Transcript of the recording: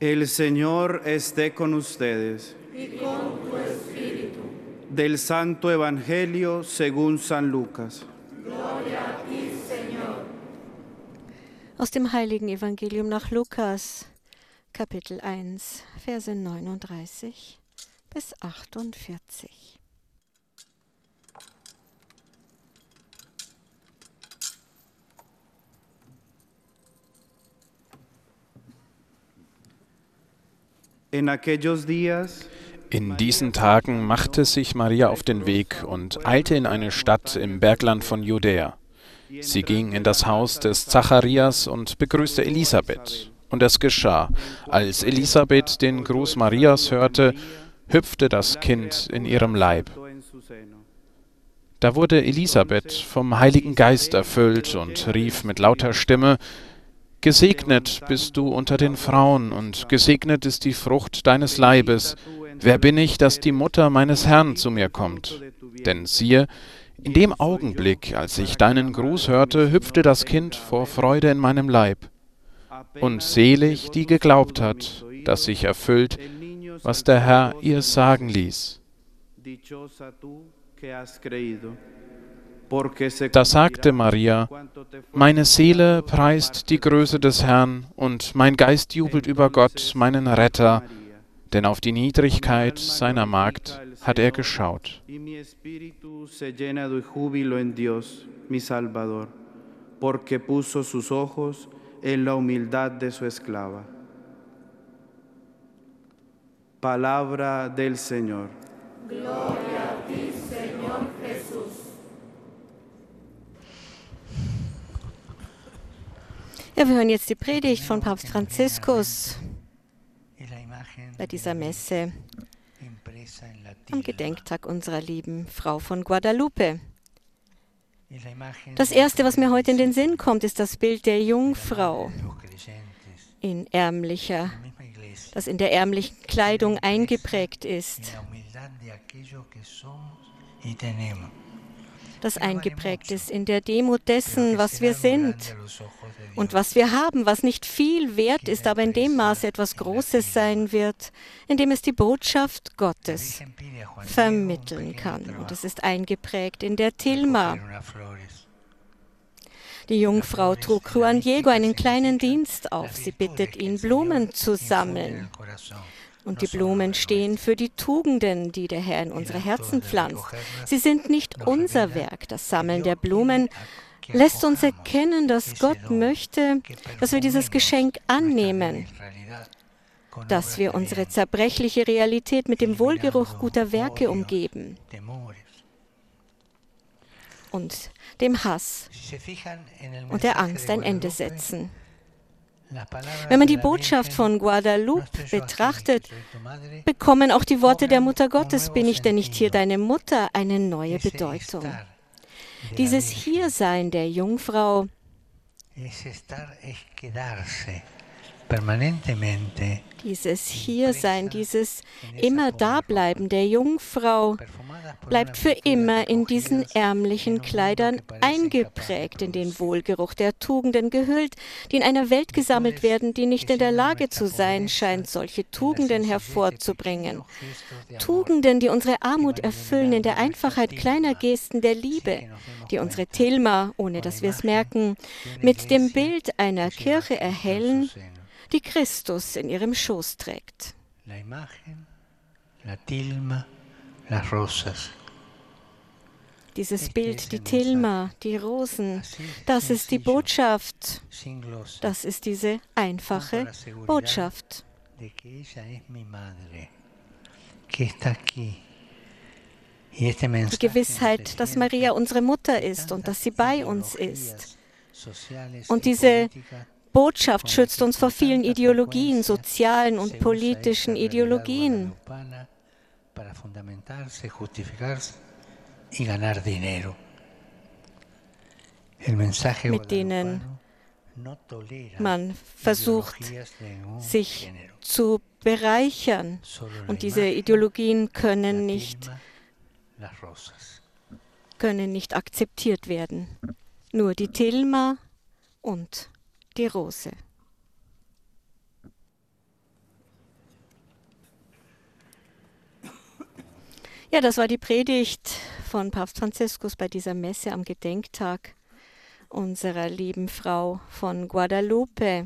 El Señor esté con ustedes. y con tu espíritu. Del Santo Evangelio según San Lucas. Gloria a ti, Señor. Aus dem heiligen Evangelium nach Lukas, Kapitel 1, Verse 39 bis 48. In diesen Tagen machte sich Maria auf den Weg und eilte in eine Stadt im Bergland von Judäa. Sie ging in das Haus des Zacharias und begrüßte Elisabeth. Und es geschah, als Elisabeth den Gruß Marias hörte, hüpfte das Kind in ihrem Leib. Da wurde Elisabeth vom Heiligen Geist erfüllt und rief mit lauter Stimme, Gesegnet bist du unter den Frauen und gesegnet ist die Frucht deines Leibes. Wer bin ich, dass die Mutter meines Herrn zu mir kommt? Denn siehe, in dem Augenblick, als ich deinen Gruß hörte, hüpfte das Kind vor Freude in meinem Leib. Und selig, die geglaubt hat, dass sich erfüllt, was der Herr ihr sagen ließ. Da sagte Maria, meine Seele preist die Größe des Herrn und mein Geist jubelt über Gott, meinen Retter, denn auf die Niedrigkeit seiner Magd hat er geschaut. porque puso sus ojos en la humildad de su esclava. Palabra del Señor. Gloria a ti, Señor Jesús. Ja, wir hören jetzt die Predigt von Papst Franziskus bei dieser Messe am Gedenktag unserer lieben Frau von Guadalupe. Das Erste, was mir heute in den Sinn kommt, ist das Bild der Jungfrau in ärmlicher, das in der ärmlichen Kleidung eingeprägt ist das eingeprägt ist in der Demut dessen, was wir sind und was wir haben, was nicht viel wert ist, aber in dem Maße etwas Großes sein wird, in dem es die Botschaft Gottes vermitteln kann. Und es ist eingeprägt in der Tilma. Die Jungfrau trug Juan Diego einen kleinen Dienst auf. Sie bittet ihn, Blumen zu sammeln. Und die Blumen stehen für die Tugenden, die der Herr in unsere Herzen pflanzt. Sie sind nicht unser Werk. Das Sammeln der Blumen lässt uns erkennen, dass Gott möchte, dass wir dieses Geschenk annehmen, dass wir unsere zerbrechliche Realität mit dem Wohlgeruch guter Werke umgeben und dem Hass und der Angst ein Ende setzen. Wenn man die Botschaft von Guadalupe betrachtet, bekommen auch die Worte der Mutter Gottes, bin ich denn nicht hier deine Mutter, eine neue Bedeutung. Dieses Hiersein der Jungfrau dieses Hiersein, dieses immer Dableiben der Jungfrau bleibt für immer in diesen ärmlichen Kleidern eingeprägt, in den Wohlgeruch der Tugenden gehüllt, die in einer Welt gesammelt werden, die nicht in der Lage zu sein scheint, solche Tugenden hervorzubringen. Tugenden, die unsere Armut erfüllen in der Einfachheit kleiner Gesten der Liebe, die unsere Tilma, ohne dass wir es merken, mit dem Bild einer Kirche erhellen, die Christus in ihrem Schoß trägt. Dieses Bild, die Tilma, die Rosen, das ist die Botschaft. Das ist diese einfache Botschaft. Die Gewissheit, dass Maria unsere Mutter ist und dass sie bei uns ist. Und diese Botschaft schützt uns vor vielen Ideologien, sozialen und politischen Ideologien, mit denen man versucht, sich zu bereichern. Und diese Ideologien können nicht, können nicht akzeptiert werden. Nur die Tilma und die Rose. Ja, das war die Predigt von Papst Franziskus bei dieser Messe am Gedenktag unserer lieben Frau von Guadalupe.